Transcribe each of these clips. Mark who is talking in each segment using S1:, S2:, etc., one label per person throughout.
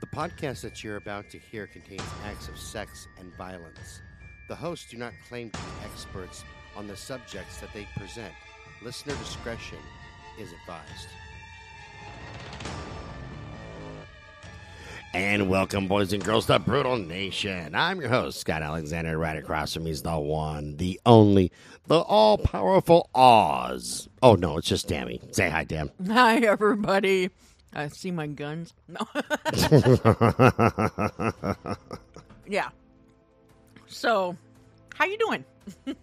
S1: The podcast that you're about to hear contains acts of sex and violence. The hosts do not claim to be experts on the subjects that they present. Listener discretion is advised. And welcome, boys and girls, to Brutal Nation. I'm your host, Scott Alexander. Right across from me is the one, the only, the all powerful Oz. Oh, no, it's just Dammy. Say hi, Dam.
S2: Hi, everybody. I see my guns. No. yeah. So, how you doing?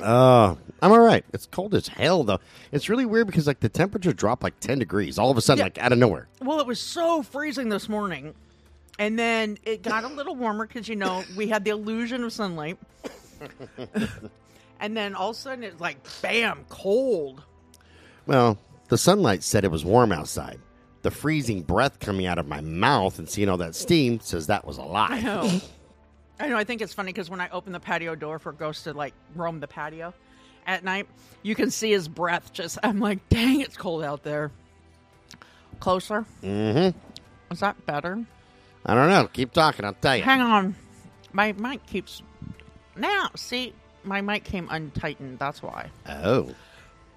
S1: Uh, I'm all right. It's cold as hell, though. It's really weird because, like, the temperature dropped like 10 degrees all of a sudden,
S2: Yeah.
S1: like, out of nowhere.
S2: Well, it was so freezing this morning, and then it got a little warmer because you know we had the illusion of sunlight, and then all of a sudden it's like bam, cold.
S1: Well, the sunlight said it was warm outside. The freezing breath coming out of my mouth and seeing all that steam says that was a lie.
S2: I know. I know. I think it's funny because when I open the patio door for Ghost to like roam the patio at night, you can see his breath. Just I'm like, dang, it's cold out there. Closer.
S1: Mm-hmm.
S2: Is that better?
S1: I don't know. Keep talking. I'll tell you.
S2: Hang on. My mic keeps. Now, see, my mic came untightened. That's why.
S1: Oh.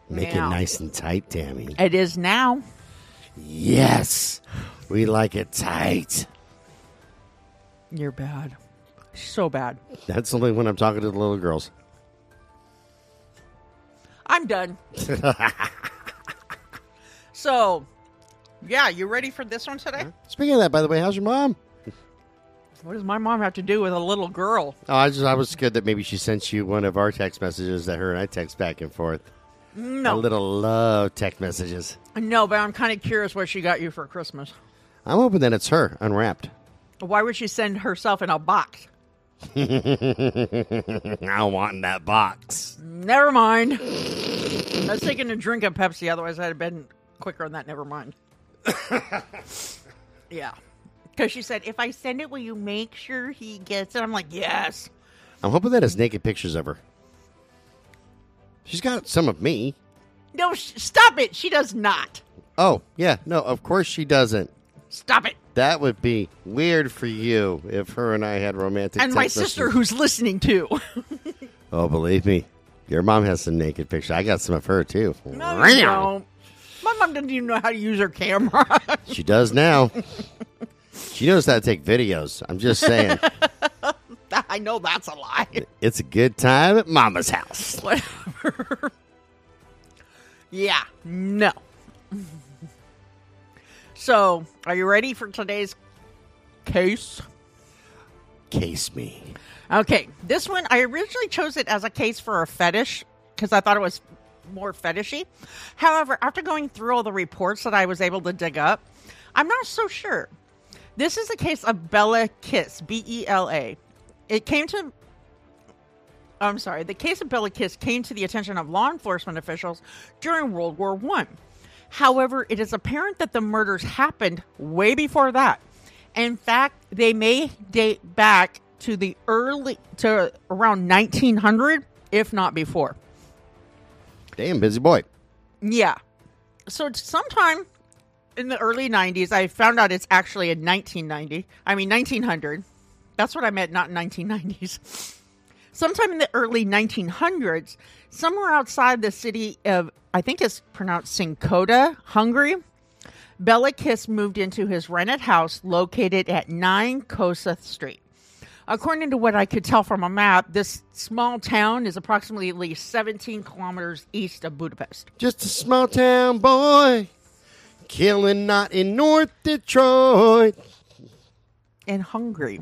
S1: Make
S2: Now.
S1: it nice and tight, Tammy.
S2: It is now.
S1: Yes. We like it tight.
S2: You're bad. So bad.
S1: That's only when I'm talking to the little girls.
S2: I'm done. so, yeah, you ready for this one today?
S1: Speaking of that, by the way, how's your mom?
S2: What does my mom have to do with a little girl?
S1: Oh, I just I was scared that maybe she sent you one of our text messages that her and I text back and forth. A
S2: No.
S1: little love text messages.
S2: No, but I'm kind of curious what she got you for Christmas.
S1: I'm hoping that it's her unwrapped.
S2: Why would she send herself in a box?
S1: I want that box.
S2: Never mind. I was taking a drink of Pepsi, otherwise I'd have been quicker on that. Never mind. yeah. Because she said, if I send it, will you make sure he gets it? I'm like, yes.
S1: I'm hoping that has naked pictures of her. She's got some of me.
S2: No, sh- stop it. She does not.
S1: Oh, yeah. No, of course she doesn't.
S2: Stop it.
S1: That would be weird for you if her and I had romantic
S2: And my sister, who's listening too.
S1: Oh, believe me. Your mom has some naked pictures. I got some of her, too.
S2: no, don't. My mom doesn't even know how to use her camera.
S1: She does now. she knows how to take videos. I'm just saying.
S2: I know that's a lie.
S1: it's a good time at Mama's house.
S2: Whatever. yeah, no. so, are you ready for today's case?
S1: Case me.
S2: Okay, this one, I originally chose it as a case for a fetish because I thought it was more fetishy. However, after going through all the reports that I was able to dig up, I'm not so sure. This is a case of Bela Kiss, B E L A. It came to I'm sorry, the case of Bela Kiss came to the attention of law enforcement officials during World War One. However, it is apparent that the murders happened way before that. In fact, they may date back to the early to around 1900, if not before.
S1: Damn, busy boy.
S2: Yeah. So it's sometime in the early 90s, I found out it's actually in 1990. I mean 1900. That's what I meant, not 1990s. Sometime in the early 1900s, somewhere outside the city of, I think it's pronounced Cinkota, Hungary, Bela Kiss moved into his rented house located at 9 Kossuth Street. According to what I could tell from a map, this small town is approximately at least 17 kilometers east of Budapest.
S1: Just a small town boy. Killing not in North Detroit.
S2: And Hungary.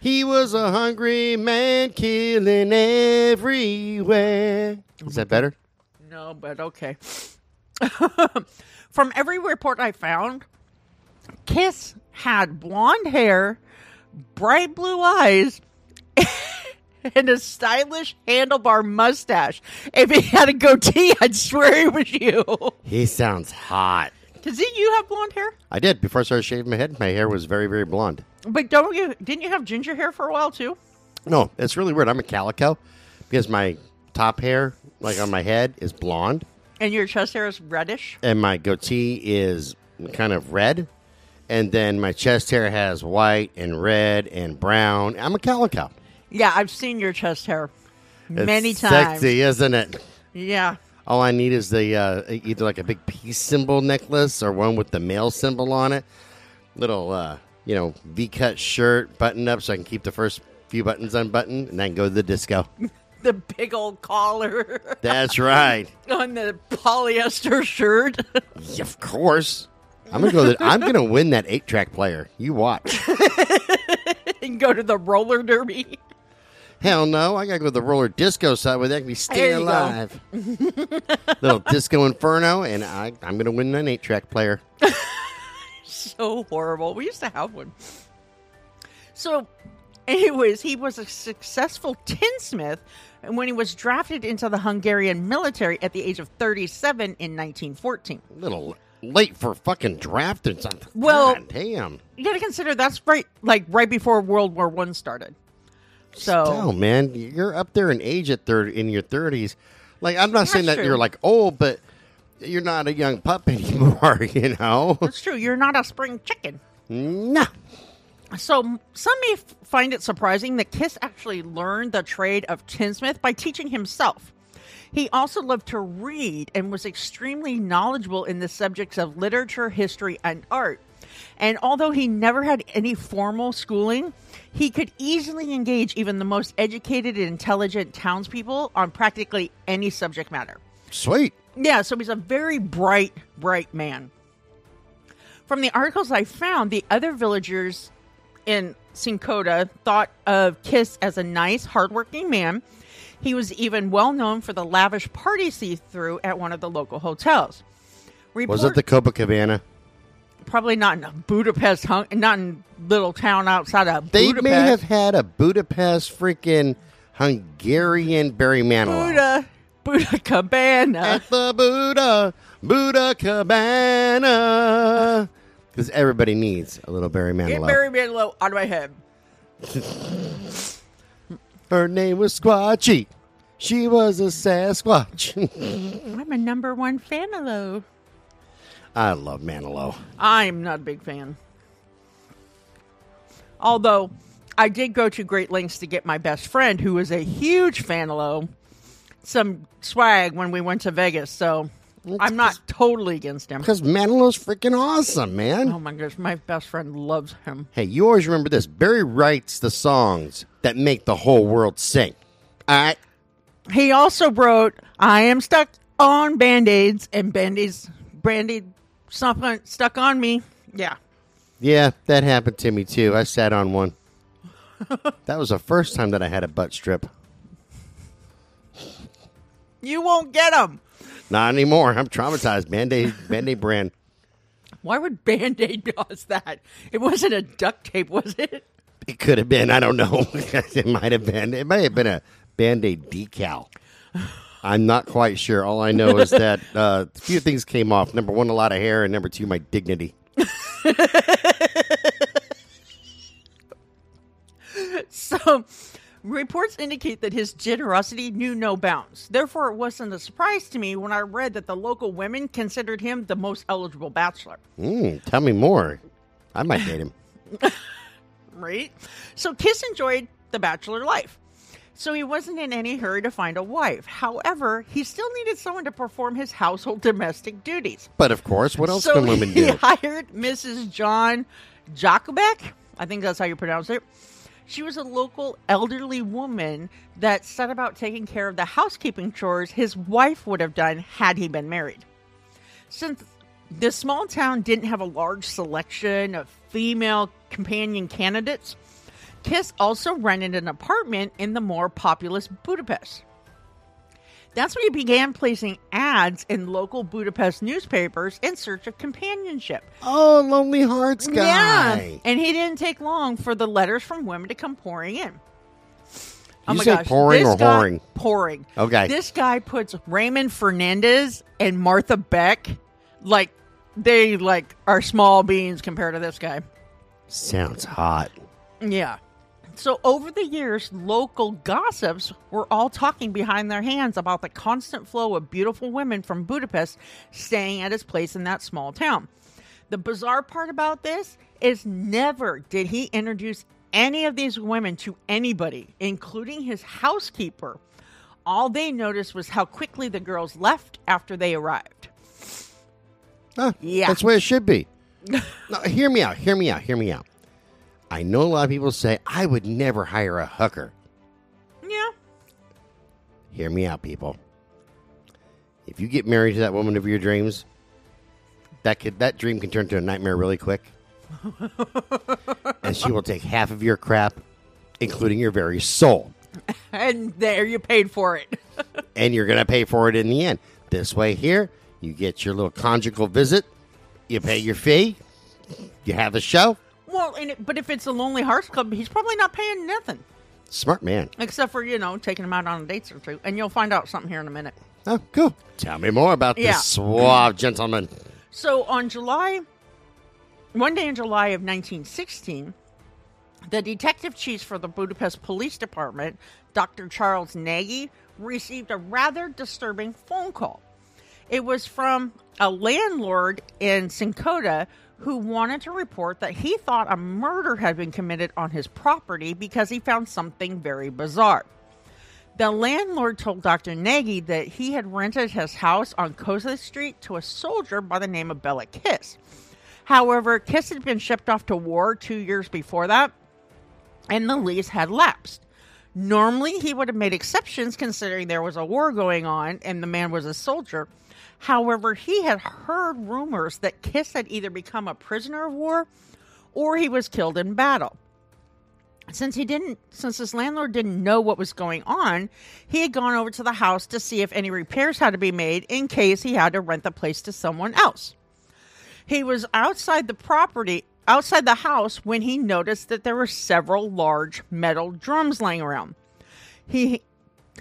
S1: He was a hungry man killing everywhere. Is that better?
S2: No, but okay. From every report I found, Kiss had blonde hair, bright blue eyes, and a stylish handlebar mustache. If he had a goatee, I'd swear it was you.
S1: He sounds hot.
S2: Does didn't you have blonde hair?
S1: I did. Before I started shaving my head, my hair was very, very blonde.
S2: But don't you? Didn't you have ginger hair for a while too?
S1: No, it's really weird. I'm a calico because my top hair, like on my head, is blonde,
S2: And your chest hair is reddish.
S1: and my goatee is kind of red, and then my chest hair has white and red and brown. I'm a calico.
S2: Yeah, I've seen your chest hair
S1: It's
S2: many times.
S1: Sexy, isn't it?
S2: Yeah.
S1: All I need is the uh, either like a big peace symbol necklace or one with the male symbol on it. Little, uh, you know, V-cut shirt, button up, so I can keep the first few buttons unbuttoned, and then go to the disco.
S2: The big old collar
S1: That's right.
S2: on the polyester shirt.
S1: Yeah, of course. I'm gonna go. The, I'm gonna win that eight track player. You watch.
S2: and go to the roller derby.
S1: Hell no! I gotta go to the roller disco side where they can be staying alive. Little disco inferno, and I, I'm gonna win an eight track player.
S2: So horrible. We used to have one. So, anyways, he was a successful tinsmith and when he was drafted into the Hungarian military at the age of 37 in 1914.
S1: A little late for fucking drafting something.
S2: Well-
S1: God damn.
S2: You got to consider that's right, like right before World War One started. So,
S1: Oh man, you're up there in age at third in your thirties. Like I'm not saying that
S2: true.
S1: you're like old, but you're not a young pup anymore. You know?
S2: it's true. You're not a spring chicken.
S1: No.
S2: So, some may f- find it surprising that Kiss actually learned the trade of tinsmith by teaching himself. He also loved to read and was extremely knowledgeable in the subjects of literature, history, and art. And although he never had any formal schooling, he could easily engage even the most educated and intelligent townspeople on practically any subject matter.
S1: Sweet.
S2: Yeah, so he's a very bright, bright man. From the articles I found, the other villagers in Cinkota thought of Kiss as a nice, hardworking man. He was even well known for the lavish parties he threw at one of the local hotels.
S1: Was it the Copacabana?
S2: probably not in Budapest, hung, not in little town outside of
S1: They
S2: Budapest.
S1: may have had a Budapest freaking Hungarian Barry Manilow.
S2: Buda, Buda Cabana.
S1: At the Buddha, Buddha Cabana. Because everybody needs a little Barry
S2: Get
S1: Manilow.
S2: Barry Manilow out of my head.
S1: Her name was Squatchy. She was a Sasquatch.
S2: I'm a number one fan of those.
S1: I love Manilow.
S2: I'm not a big fan. Although I did go to great lengths to get my best friend, who was a huge fan of Low, some swag when we went to Vegas. So I'm not totally against him.
S1: Because Manilow's freaking awesome, man.
S2: Oh my gosh, my best friend loves him.
S1: Hey, you always remember this. Barry writes the songs that make the whole world sing. All right?
S2: He also wrote, I am stuck on band aids and band aids, stuck on, stuck on me. Yeah.
S1: Yeah, that happened to me too. I sat on one. that was the first time that I had a butt strip.
S2: You won't get them.
S1: Not anymore. I'm traumatized. Band-Aid, Band-Aid brand.
S2: Why would band aid cause that? It wasn't a duct tape, was it?
S1: It could have been. I don't know. it might have been. It might have been a Band-Aid decal. I'm not quite sure. All I know is that uh, a few things came off. Number one, a lot of hair, and number two, my dignity.
S2: So, reports indicate that his generosity knew no bounds. Therefore, it wasn't a surprise to me when I read that the local women considered him the most eligible bachelor.
S1: Mm, tell me more. I might date him.
S2: Right? So, Kiss enjoyed the bachelor life. So, he wasn't in any hurry to find a wife. However, he still needed someone to perform his household domestic duties.
S1: But of course, what else
S2: so
S1: can women do?
S2: he hired Mrs. John Jacobek. I think that's how you pronounce it. She was a local elderly woman that set about taking care of the housekeeping chores his wife would have done had he been married. Since this small town didn't have a large selection of female companion candidates, Kiss also rented an apartment in the more populous Budapest. That's when he began placing ads in local Budapest newspapers in search of companionship.
S1: Oh, Lonely Hearts guy. Yeah.
S2: And he didn't take long for the letters from women to come pouring in. Oh
S1: You
S2: my
S1: say
S2: gosh.
S1: pouring
S2: this
S1: or
S2: guy-
S1: whoring?
S2: Pouring.
S1: Okay.
S2: This guy puts Raymond Fernandez and Martha Beck like they like are small beans compared to this guy.
S1: Sounds hot.
S2: Yeah. So over the years, local gossips were all talking behind their hands about the constant flow of beautiful women from Budapest staying at his place in that small town. The bizarre part about this is never did he introduce any of these women to anybody, including his housekeeper. All they noticed was how quickly the girls left after they arrived.
S1: Huh,
S2: Yeah.
S1: That's the way it should be. hear me out. Hear me out. Hear me out. I know a lot of people say, I would never hire a hooker.
S2: Yeah.
S1: Hear me out, people. If you get married to that woman of your dreams, that could that dream can turn to a nightmare really quick. and she will take half of your crap, including your very soul.
S2: And there you paid for it.
S1: And you're gonna pay for it in the end. This way here, you get your little conjugal visit, you pay your fee, you have a show.
S2: Well, and it, but if it's a Lonely Hearts Club, he's probably not paying nothing.
S1: Smart man.
S2: Except for, you know, taking him out on dates or two. And you'll find out something here in a minute.
S1: Oh, cool. Tell me more about
S2: Yeah.
S1: this suave gentleman.
S2: So on July, one day in July of 1916, the detective chief for the Budapest Police Department, Dr. Charles Nagy, received a rather disturbing phone call. It was from a landlord in Cinkota who wanted to report that he thought a murder had been committed on his property because he found something very bizarre. The landlord told Dr. Nagy that he had rented his house on Cosa Street to a soldier by the name of Bela Kiss. However, Kiss had been shipped off to war two years before that, and the lease had lapsed. Normally, he would have made exceptions considering there was a war going on and the man was a soldier. However, he had heard rumors that Kiss had either become a prisoner of war or he was killed in battle. Since he didn't since his landlord didn't know what was going on he had gone over to the house to see if any repairs had to be made in case he had to rent the place to someone else. He was outside the property outside the house when he noticed that there were several large metal drums laying around. He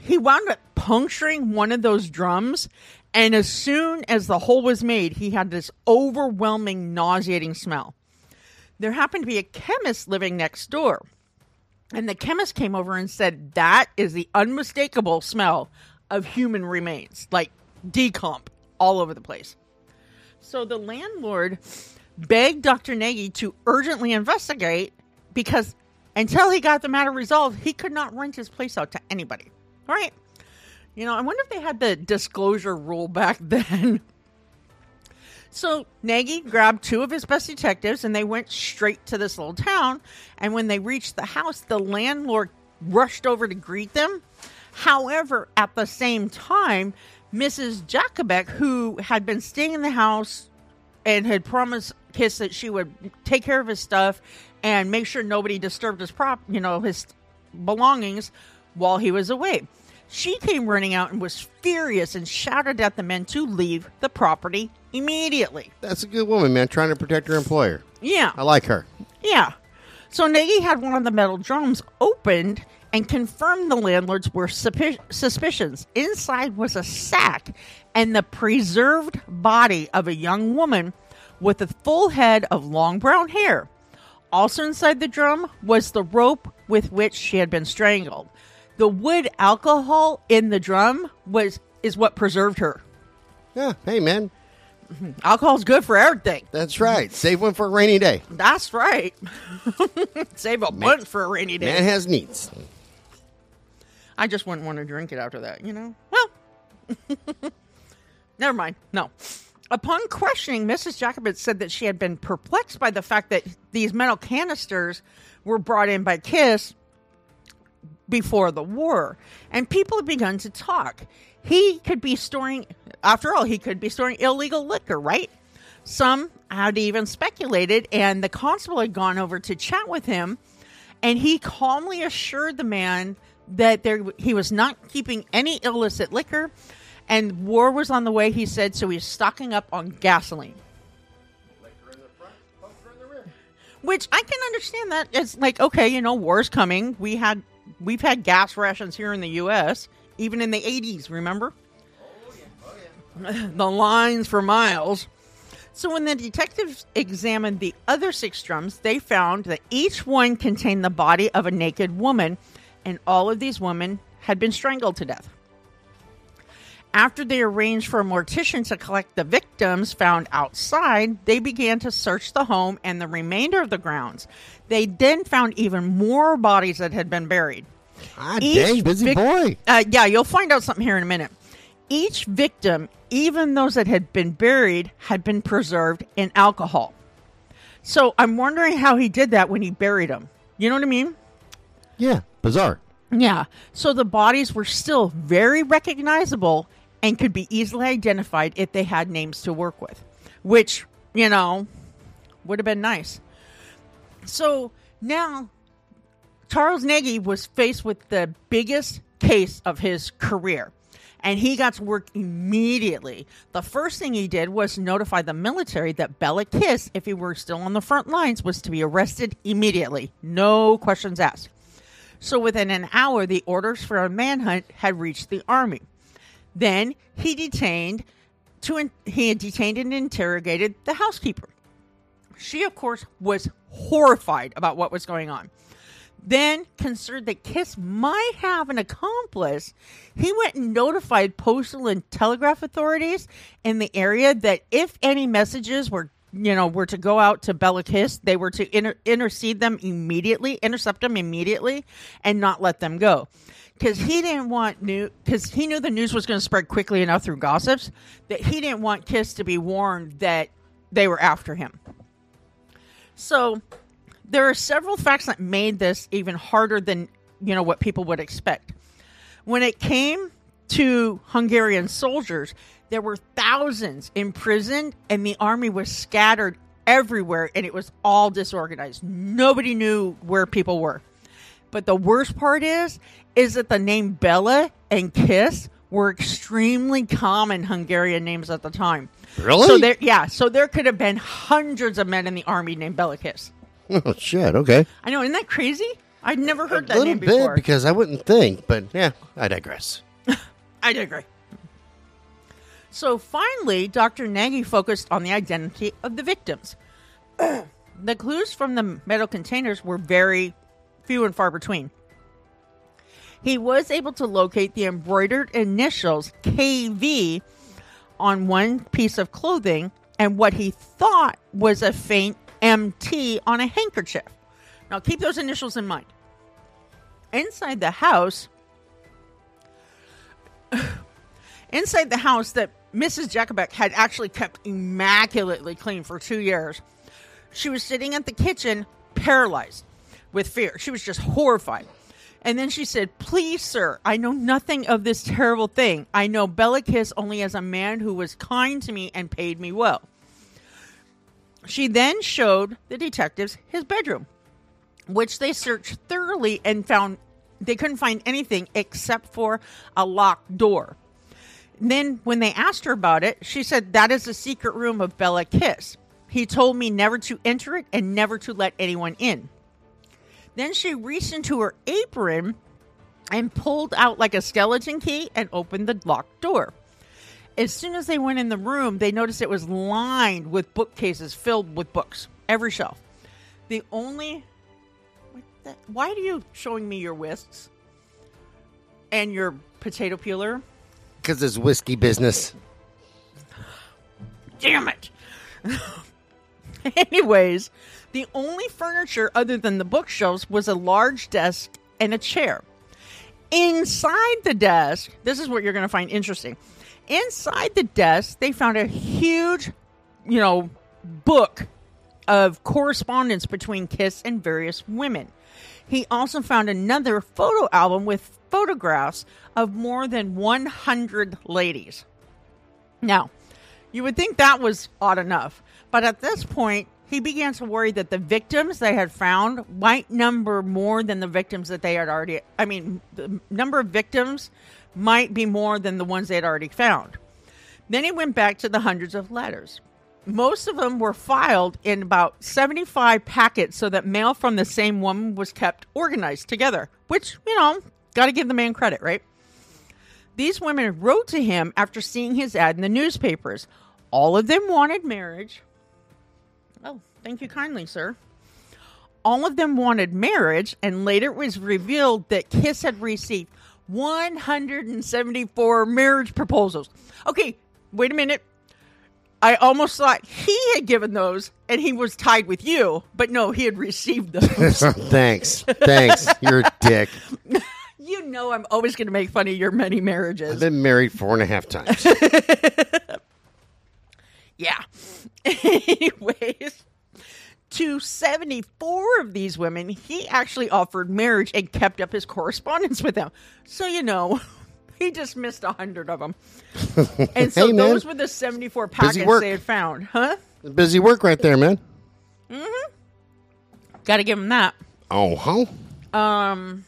S2: he wound up puncturing one of those drums and as soon as the hole was made he had this overwhelming nauseating smell there happened to be a chemist living next door and the chemist came over and said, That is the unmistakable smell of human remains, like decomp all over the place. So the landlord begged Dr. Nagy to urgently investigate because until he got the matter resolved, he could not rent his place out to anybody. All right. You know, I wonder if they had the disclosure rule back then. So Nagy grabbed two of his best detectives and they went straight to this little town. And when they reached the house, the landlord rushed over to greet them. However, at the same time, Mrs. Jacobek, who had been staying in the house and had promised Kiss that she would take care of his stuff and make sure nobody disturbed his prop, you know, his belongings while he was away. She came running out and was furious and shouted at the men to leave the property immediately.
S1: That's a good woman, man, trying to protect her employer.
S2: Yeah.
S1: I like her.
S2: Yeah. So Nagy had one of the metal drums opened and confirmed the landlord's worst suspicions. Inside was a sack and the preserved body of a young woman with a full head of long brown hair. Also inside the drum was the rope with which she had been strangled. The wood alcohol in the drum was is what preserved her.
S1: Yeah, hey, man.
S2: Alcohol's good for everything.
S1: That's right. Save one for a rainy day.
S2: That's right. Save a bunch for a rainy day.
S1: Man has needs.
S2: I just wouldn't want to drink it after that, you know? Well, never mind. No. Upon questioning, Mrs. Jacobitz said that she had been perplexed by the fact that these metal canisters were brought in by Kiss before the war, and people had begun to talk. He could be storing, after all, he could be storing illegal liquor, right? Some had even speculated, and the constable had gone over to chat with him, and he calmly assured the man that there he was not keeping any illicit liquor, and war was on the way. He said so. He's stocking up on gasoline. Which I can understand that it's like okay, you know, war's coming. We had we've had gas rations here in the U.S. even in the '80s. Remember the lines for miles. So when the detectives examined the other six drums, they found that each one contained the body of a naked woman, and all of these women had been strangled to death. After they arranged for a mortician to collect the victims found outside, they began to search the home and the remainder of the grounds. They then found even more bodies that had been buried.
S1: Ah,
S2: Each
S1: dang, busy
S2: vic-
S1: boy.
S2: Uh, yeah, you'll find out something here in a minute. Each victim, even those that had been buried, had been preserved in alcohol. So I'm wondering how he did that when he buried them. You know what I mean?
S1: Yeah, bizarre.
S2: Yeah. So the bodies were still very recognizable and could be easily identified if they had names to work with, which, you know, would have been nice. So now Charles Nagy was faced with the biggest case of his career. And he got to work immediately. The first thing he did was notify the military that Bela Kiss, if he were still on the front lines, was to be arrested immediately. No questions asked. So within an hour, the orders for a manhunt had reached the army. Then he detained to he detained and interrogated the housekeeper. She, of course, was horrified about what was going on. Then, concerned that Kiss might have an accomplice, he went and notified postal and telegraph authorities in the area that if any messages were, you know, were to go out to Bela Kiss, they were to inter- intercede them immediately, intercept them immediately, and not let them go. Because he didn't want new, because he knew the news was going to spread quickly enough through gossips that he didn't want Kiss to be warned that they were after him. So there are several facts that made this even harder than you know what people would expect. When it came to Hungarian soldiers, there were thousands imprisoned, and the army was scattered everywhere, and it was all disorganized. Nobody knew where people were. But the worst part is, is that the name Bela and Kiss were extremely common Hungarian names at the time.
S1: Really?
S2: So there, yeah. So there could have been hundreds of men in the army named Bela Kiss.
S1: Oh shit. Okay.
S2: I know, isn't that crazy? I'd never heard
S1: a
S2: that
S1: little
S2: name
S1: bit
S2: before.
S1: because I wouldn't think, but yeah, I digress.
S2: I digress. So finally, Dr. Nagy focused on the identity of the victims. the clues from the metal containers were very few and far between. He was able to locate the embroidered initials KV on one piece of clothing and what he thought was a faint MT on a handkerchief. Now keep those initials in mind. Inside the house, inside the house that Mrs. Jacobek had actually kept immaculately clean for two years. She was sitting at the kitchen, paralyzed with fear. She was just horrified. And then she said, Please, sir, I know nothing of this terrible thing. I know Bela Kiss only as a man who was kind to me and paid me well. She then showed the detectives his bedroom, which they searched thoroughly and found they couldn't find anything except for a locked door. Then, when they asked her about it, she said, That is the secret room of Bela Kiss. He told me never to enter it and never to let anyone in. Then she reached into her apron and pulled out like a skeleton key and opened the locked door. As soon as they went in the room, they noticed it was lined with bookcases filled with books, every shelf. The only. what the- Why are you showing me your whisks and your potato peeler?
S1: Because it's whiskey business.
S2: Damn it. Anyways, the only furniture other than the bookshelves was a large desk and a chair. Inside the desk, this is what you're going to find interesting. Inside the desk, they found a huge, you know, book of correspondence between Kiss and various women. He also found another photo album with photographs of more than 100 ladies. Now, you would think that was odd enough, but at this point, he began to worry that the victims they had found might number more than the victims that they had already. I mean, the number of victims might be more than the ones they had already found. Then he went back to the hundreds of letters. Most of them were filed in about 75 packets so that mail from the same woman was kept organized together, which, you know, got to give the man credit, right? These women wrote to him after seeing his ad in the newspapers. All of them wanted marriage. Oh, thank you kindly, sir. All of them wanted marriage, and later it was revealed that Kiss had received 174 marriage proposals. Okay, wait a minute. I almost thought he had given those and he was tied with you, but no, he had received those.
S1: Thanks. Thanks. You're a dick.
S2: you know, I'm always going to make fun of your many marriages.
S1: I've been married four and a half times.
S2: Yeah. Anyways, to 74 of these women, he actually offered marriage and kept up his correspondence with them. So, you know, he just missed 100 of them. And so
S1: Hey,
S2: those were the 74 packets they had found. Huh?
S1: Busy work right there, man. Mm-hmm.
S2: Got to give him that.
S1: Oh, huh?
S2: Um,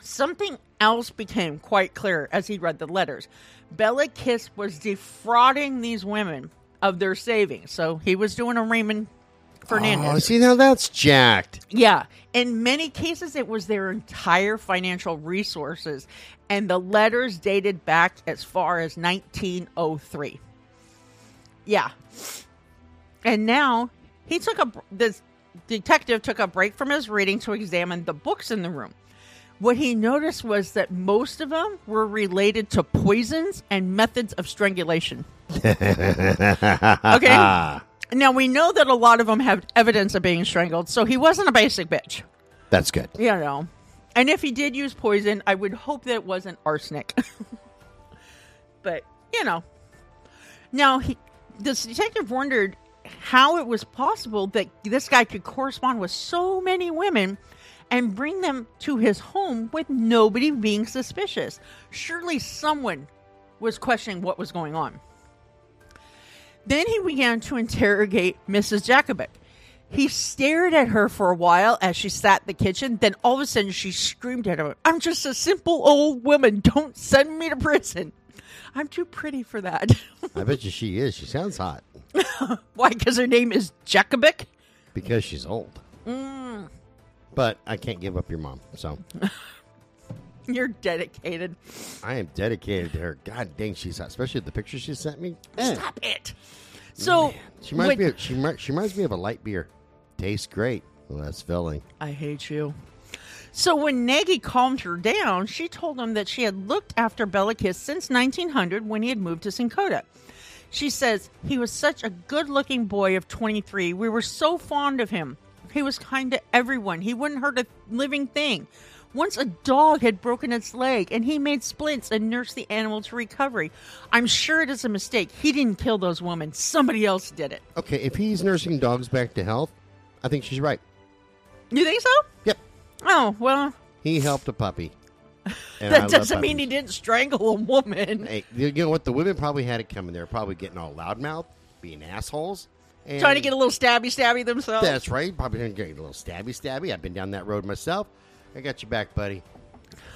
S2: something else became quite clear as he read the letters. Bela Kiss was defrauding these women of their savings. So he was doing a Raymond Fernandez.
S1: Oh, see, now that's jacked.
S2: Yeah. In many cases, it was their entire financial resources, and the letters dated back as far as 1903. Yeah. And now he took a this detective took a break from his reading to examine the books in the room. What he noticed was that most of them were related to poisons and methods of strangulation. Okay. Now we know that a lot of them have evidence of being strangled, so he wasn't a basic bitch.
S1: That's good.
S2: You know. And if he did use poison, I would hope that it wasn't arsenic. but, you know. Now, he, this detective wondered how it was possible that this guy could correspond with so many women and bring them to his home with nobody being suspicious. Surely someone was questioning what was going on. Then he began to interrogate Mrs. Jacobek. He stared at her for a while as she sat in the kitchen. Then all of a sudden she screamed at him, I'm just a simple old woman. Don't send me to prison. I'm too pretty for that.
S1: I bet you she is. She sounds hot
S2: Why? Because her name is Jacobek?
S1: because she's old.
S2: Mm.
S1: But I can't give up your mom, so
S2: You're dedicated.
S1: I am dedicated to her. God dang, she's hot. Especially the picture she sent me.
S2: Stop it. So,
S1: She reminds
S2: when-
S1: me. Of, she she reminds me of a light beer. Tastes great. Well, that's filling.
S2: I hate you. So when Nagy calmed her down, she told him that she had looked after Bela Kiss since 1900 when he had moved to Cinkota. She says, He was such a good looking boy of 23. We were so fond of him. He was kind to everyone. He wouldn't hurt a living thing. Once a dog had broken its leg and he made splints and nursed the animal to recovery. I'm sure it is a mistake. He didn't kill those women. Somebody else did it.
S1: Okay, if he's nursing dogs back to health, I think she's right.
S2: You think so?
S1: Yep,
S2: Oh, well,
S1: he helped a puppy. And I
S2: that doesn't mean he didn't strangle a woman.
S1: Hey, you know what? The women probably had it coming. They're probably getting all loudmouth, being assholes, and
S2: Trying to get a little stabby stabby themselves.
S1: That's right. Probably gonna get a little stabby stabby. I've been down that road myself. I got your back, buddy.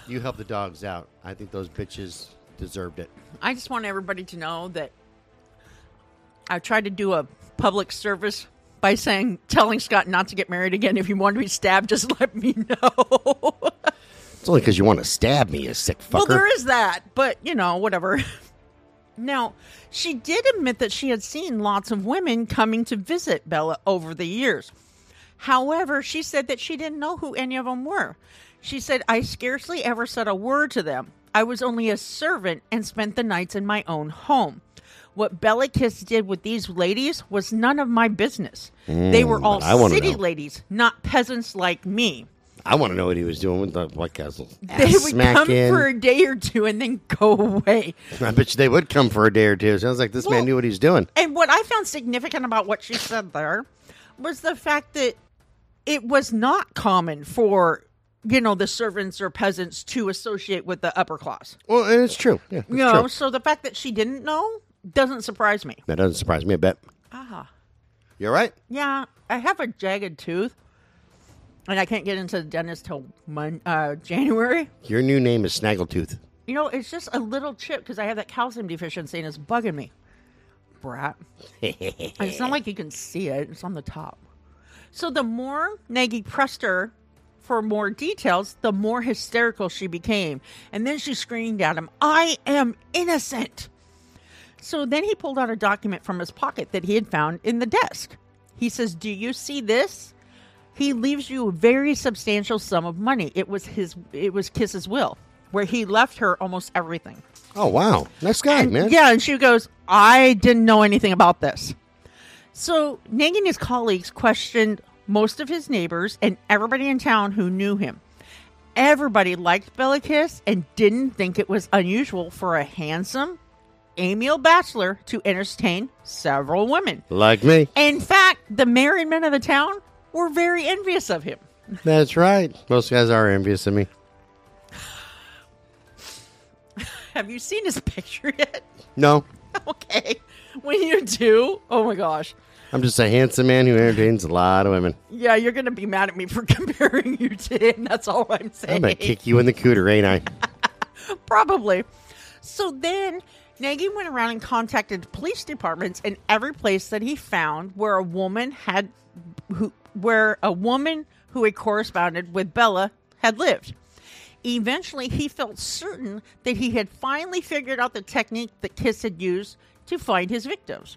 S1: You help the dogs out. I think those bitches deserved it.
S2: I just want everybody to know that I tried to do a public service by saying, telling Scott not to get married again. If you want to be stabbed, just let me know.
S1: It's only because you want to stab me, you sick fucker.
S2: well, there is that, but you know, whatever. now, she did admit that she had seen lots of women coming to visit Bela over the years. However, she said that she didn't know who any of them were. She said, I scarcely ever said a word to them. I was only a servant and spent the nights in my own home. What Bela Kiss did with these ladies was none of my business. they were mm,
S1: all I
S2: city
S1: know.
S2: ladies, not peasants like me.
S1: I want to know what he was doing with the White Castle.
S2: They would
S1: smack
S2: come
S1: in.
S2: for a day or two and then go away.
S1: I bet you they would come for a day or two. Sounds like this
S2: Well-
S1: man knew what he was doing.
S2: And what I found significant about what she said there was the fact that it was not common for, you know, the servants or peasants to associate with the upper class.
S1: Well, and it's true. Yeah, it's
S2: You know,
S1: true.
S2: so the fact that she didn't know doesn't surprise me.
S1: That doesn't surprise me a bit.
S2: Ah.
S1: You're right.
S2: Yeah, I have a jagged tooth. And I can't get into the dentist till Mon- uh, January.
S1: Your new name is Snaggletooth.
S2: You know, it's just a little chip because I have that calcium deficiency and it's bugging me. Brat. It's not like you can see it, it's on the top. So the more Nagy pressed her for more details, the more hysterical she became. And then she screamed at him, I am innocent. So then he pulled out a document from his pocket that he had found in the desk. He says, Do you see this? He leaves you a very substantial sum of money. It was his it was Kiss's will. where he left her almost everything.
S1: Oh wow, nice guy,
S2: And-
S1: man.
S2: Yeah, and she goes, I didn't know anything about this. So Nagy and his colleagues questioned most of his neighbors and everybody in town who knew him. Everybody liked Bela Kiss and didn't think it was unusual for a handsome, amiable bachelor to entertain several women.
S1: Like me.
S2: In fact, the married men of the town were very envious of him.
S1: That's right. Most guys are envious of me.
S2: Have you seen his picture yet?
S1: No,
S2: okay. When you do, oh my gosh.
S1: I'm just a handsome man who entertains a lot of women.
S2: Yeah, you're going to be mad at me for comparing you to him. That's all I'm saying.
S1: I'm gonna kick you in the cooter, ain't I?
S2: Probably. So then Nagy went around and contacted police departments in every place that he found where a woman had who where a woman who had corresponded with Bela had lived. Eventually, he felt certain that he had finally figured out the technique that Kiss had used to find his victims.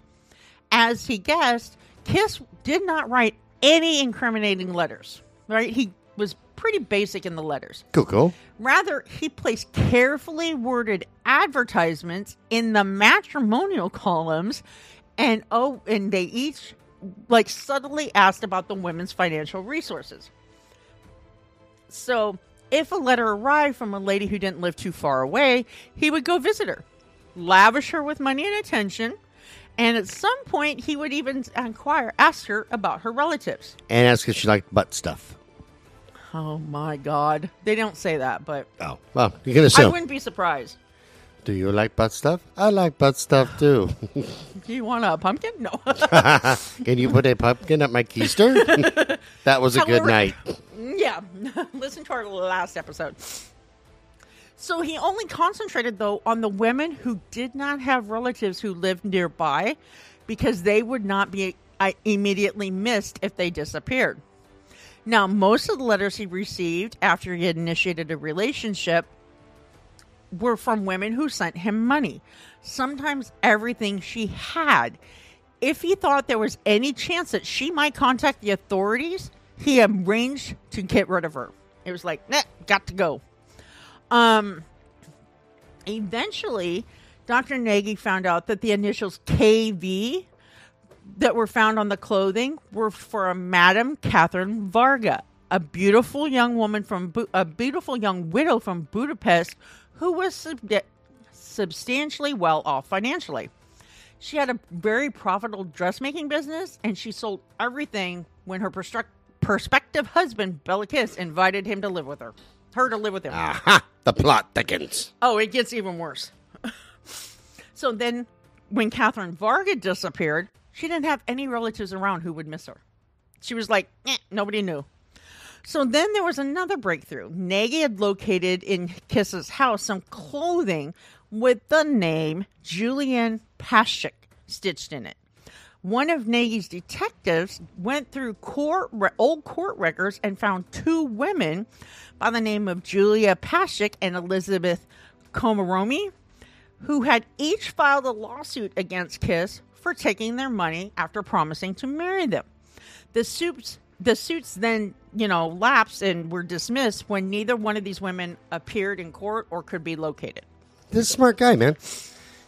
S2: As he guessed, Kiss did not write any incriminating letters. Right? He was pretty basic in the letters.
S1: Cool, cool.
S2: Rather, he placed carefully worded advertisements in the matrimonial columns, and oh, and they each like subtly asked about the women's financial resources. So, if a letter arrived from a lady who didn't live too far away, he would go visit her, lavish her with money and attention, and at some point, he would even inquire, ask her about her relatives.
S1: And ask if she liked butt stuff.
S2: Oh my God, they don't say that, but
S1: Oh, well, you can
S2: I wouldn't be surprised.
S1: Do you like butt stuff? I like butt stuff too.
S2: Do you want a pumpkin? No.
S1: Can you put a pumpkin up my keister? that was a good night.
S2: yeah. Listen to our last episode. So he only concentrated, though, on the women who did not have relatives who lived nearby because they would not be uh, immediately missed if they disappeared. Now, most of the letters he received after he had initiated a relationship were from women who sent him money, sometimes everything she had. If he thought there was any chance that she might contact the authorities, he arranged to get rid of her. It was like, nah, got to go. Um, eventually, Dr. Nagy found out that the initials KV that were found on the clothing were for a Madame Catherine Varga, a beautiful young woman from a beautiful young widow from Budapest who was sub- substantially well off financially. She had a very profitable dressmaking business, and she sold everything when her prospective husband Bela Kiss invited him to live with her, her to live with him.
S1: Aha! The plot thickens.
S2: Oh, it gets even worse. so then, when Catherine Varga disappeared, she didn't have any relatives around who would miss her. She was like, eh, nobody knew. So then there was another breakthrough. Nagy had located in Kiss's house some clothing with the name Julian Paschik stitched in it. One of Nagy's detectives went through court re- old court records and found two women by the name of Julia Paschik and Elizabeth Komaromi, who had each filed a lawsuit against Kiss for taking their money after promising to marry them. The suits the suits then, you know, lapsed and were dismissed when neither one of these women appeared in court or could be located.
S1: This is a smart guy, man.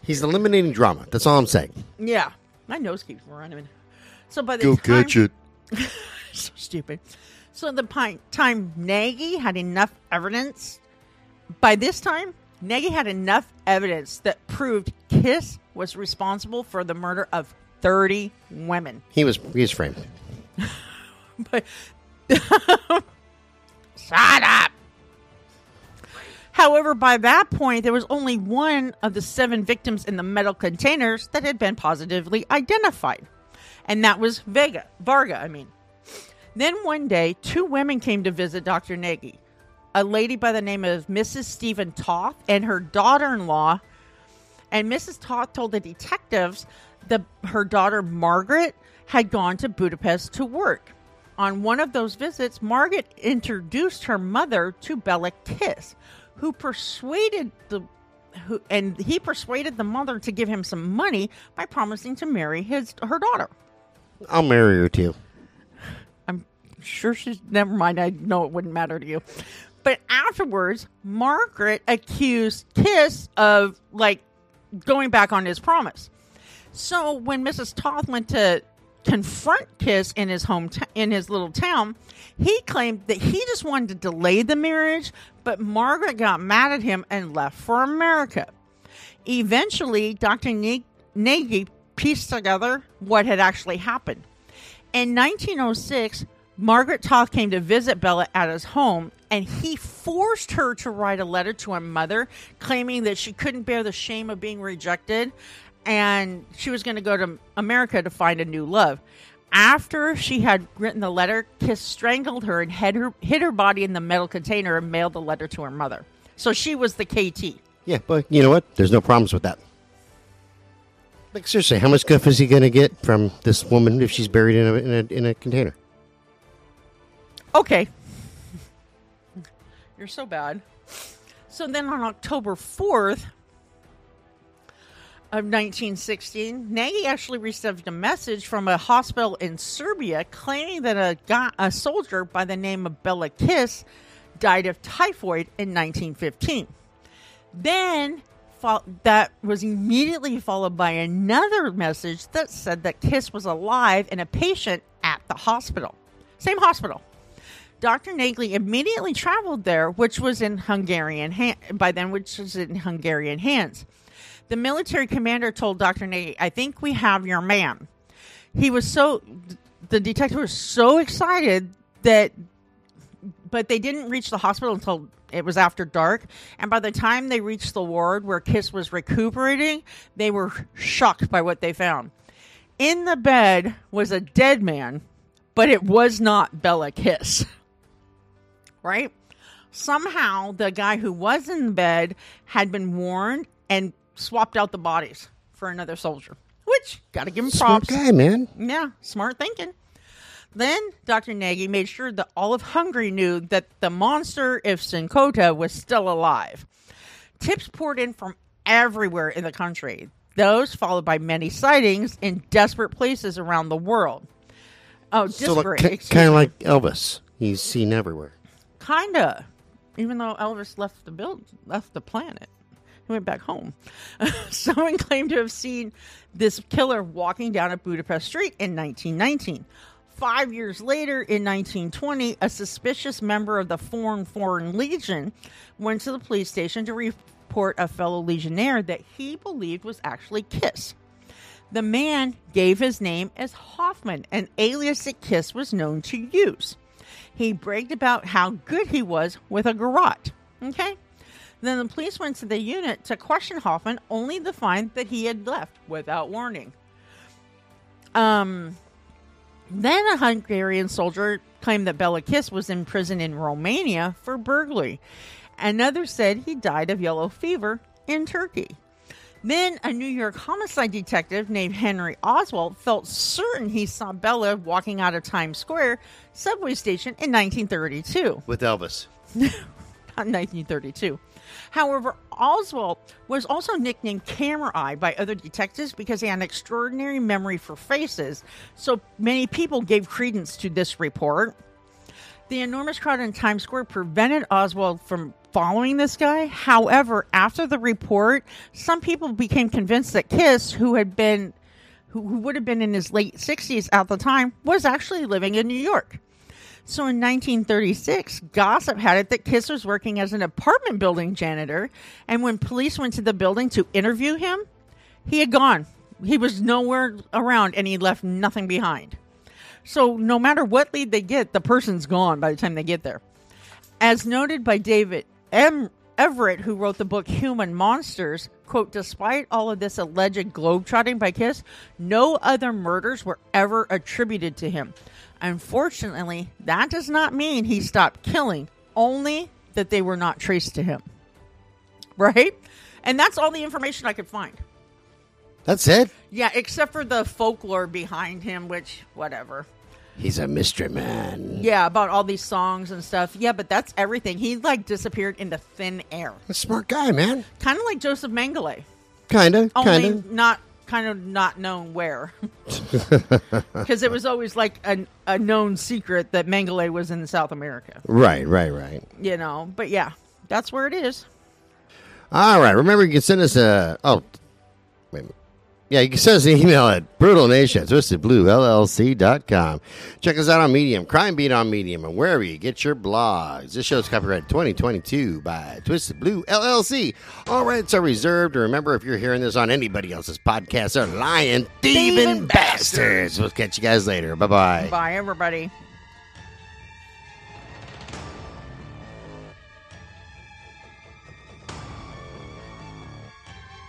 S1: He's eliminating drama. That's all I'm saying.
S2: Yeah, my nose keeps running. So by the
S1: Go
S2: time,
S1: catch it.
S2: so stupid. So the pi- time Nagy had enough evidence. By this time, Nagy had enough evidence that proved Kiss was responsible for the murder of thirty women.
S1: He was he was framed.
S2: But shut up. However, by that point, there was only one of the seven victims in the metal containers that had been positively identified, and that was Vega Varga. I mean, then one day, two women came to visit Dr. Nagy, a lady by the name of Mrs. Stephen Toth and her daughter-in-law. And Mrs. Toth told the detectives that her daughter Margaret had gone to Budapest to work. On one of those visits, Margaret introduced her mother to Bela Kiss, who persuaded the who and he persuaded the mother to give him some money by promising to marry his her daughter.
S1: I'll marry her too.
S2: I'm sure she's never mind. I know it wouldn't matter to you. But afterwards, Margaret accused Kiss of like going back on his promise. So when Mrs. Toth went to confront Kiss in his home in his little town, he claimed that he just wanted to delay the marriage, but Margaret got mad at him and left for America. Eventually, Dr. Nagy pieced together what had actually happened. In 1906, Margaret Toth came to visit Bela at his home, and he forced her to write a letter to her mother, claiming that she couldn't bear the shame of being rejected and she was going to go to America to find a new love. After she had written the letter, Kiss strangled her and hid her, hid her body in the metal container and mailed the letter to her mother. So she was the KT.
S1: Yeah, but you know what? There's no problems with that. Like seriously, how much guff is he going to get from this woman if she's buried in a, in a in a container?
S2: Okay, you're so bad. So then on October fourth, of 1916, Nagy actually received a message from a hospital in Serbia claiming that a, a soldier by the name of Bela Kiss died of typhoid in 1915. Then that was immediately followed by another message that said that Kiss was alive and a patient at the hospital. Same hospital. Dr. Nagy immediately traveled there, which was in Hungarian by then, which was in Hungarian hands. The military commander told Dr. Nagy, I think we have your man. He was so, the detective was so excited that, but they didn't reach the hospital until it was after dark. And by the time they reached the ward where Kiss was recuperating, they were shocked by what they found. In the bed was a dead man, but it was not Bela Kiss. Right? Somehow the guy who was in bed had been warned and swapped out the bodies for another soldier. Which got to give him props.
S1: Smart guy, man.
S2: Yeah, smart thinking. Then Dr. Nagy made sure that all of Hungary knew that the monster Ivszyn was still alive. Tips poured in from everywhere in the country, those followed by many sightings in desperate places around the world. Oh, disparate.
S1: So like, kind of like Elvis. He's seen everywhere.
S2: Kinda. Even though Elvis left the build, left the planet. He went back home. Someone claimed to have seen this killer walking down a Budapest street in 1919. Five years later, in 1920, a suspicious member of the Foreign Foreign Legion went to the police station to report a fellow legionnaire that he believed was actually Kiss. The man gave his name as Hoffman, an alias that Kiss was known to use. He bragged about how good he was with a garrote. Okay? Then the police went to the unit to question Hoffman, only to find that he had left without warning. Um, then a Hungarian soldier claimed that Bela Kiss was in prison in Romania for burglary. Another said he died of yellow fever in Turkey. Then a New York homicide detective named Henry Oswald felt certain he saw Bela walking out of Times Square subway station in 1932.
S1: With Elvis.
S2: Not 1932. However, Oswald was also nicknamed Camera Eye by other detectives because he had an extraordinary memory for faces, so many people gave credence to this report. The enormous crowd in Times Square prevented Oswald from following this guy. However, after the report, some people became convinced that Kiss, who had been who, who would have been in his late 60s at the time, was actually living in New York. So in 1936, gossip had it that Kiss was working as an apartment building janitor, and when police went to the building to interview him, he had gone. He was nowhere around and he left nothing behind. So no matter what lead they get, the person's gone by the time they get there. As noted by David M. Everitt, who wrote the book Human Monsters, quote, despite all of this alleged globetrotting by Kiss, no other murders were ever attributed to him. Unfortunately, that does not mean he stopped killing, only that they were not traced to him. Right? And that's all the information I could find.
S1: That's it?
S2: Yeah, except for the folklore behind him, which, whatever.
S1: He's a mystery man.
S2: Yeah, about all these songs and stuff. Yeah, but that's everything. He, like, disappeared into thin air.
S1: A smart guy, man.
S2: Kind of like Joseph Mengele.
S1: Kind of,
S2: Only
S1: kind of.
S2: not kind of not known where. Because it was always like a, a known secret that Mengele was in South America,
S1: Right, right, right.
S2: you know. But yeah, that's where it is.
S1: All right. Remember, you can send us a. Oh, wait a minute. Yeah, you can send us an email at brutalnation at twistedbluellc.com. Check us out on Medium, Crime Beat on Medium, and wherever you get your blogs. This show's copyright 2022 by Twisted Blue LLC. All rights are reserved. And remember, if you're hearing this on anybody else's podcast, they're lying, thieving
S2: Thieving
S1: bastards. We'll catch you guys later. Bye bye.
S2: Bye, everybody.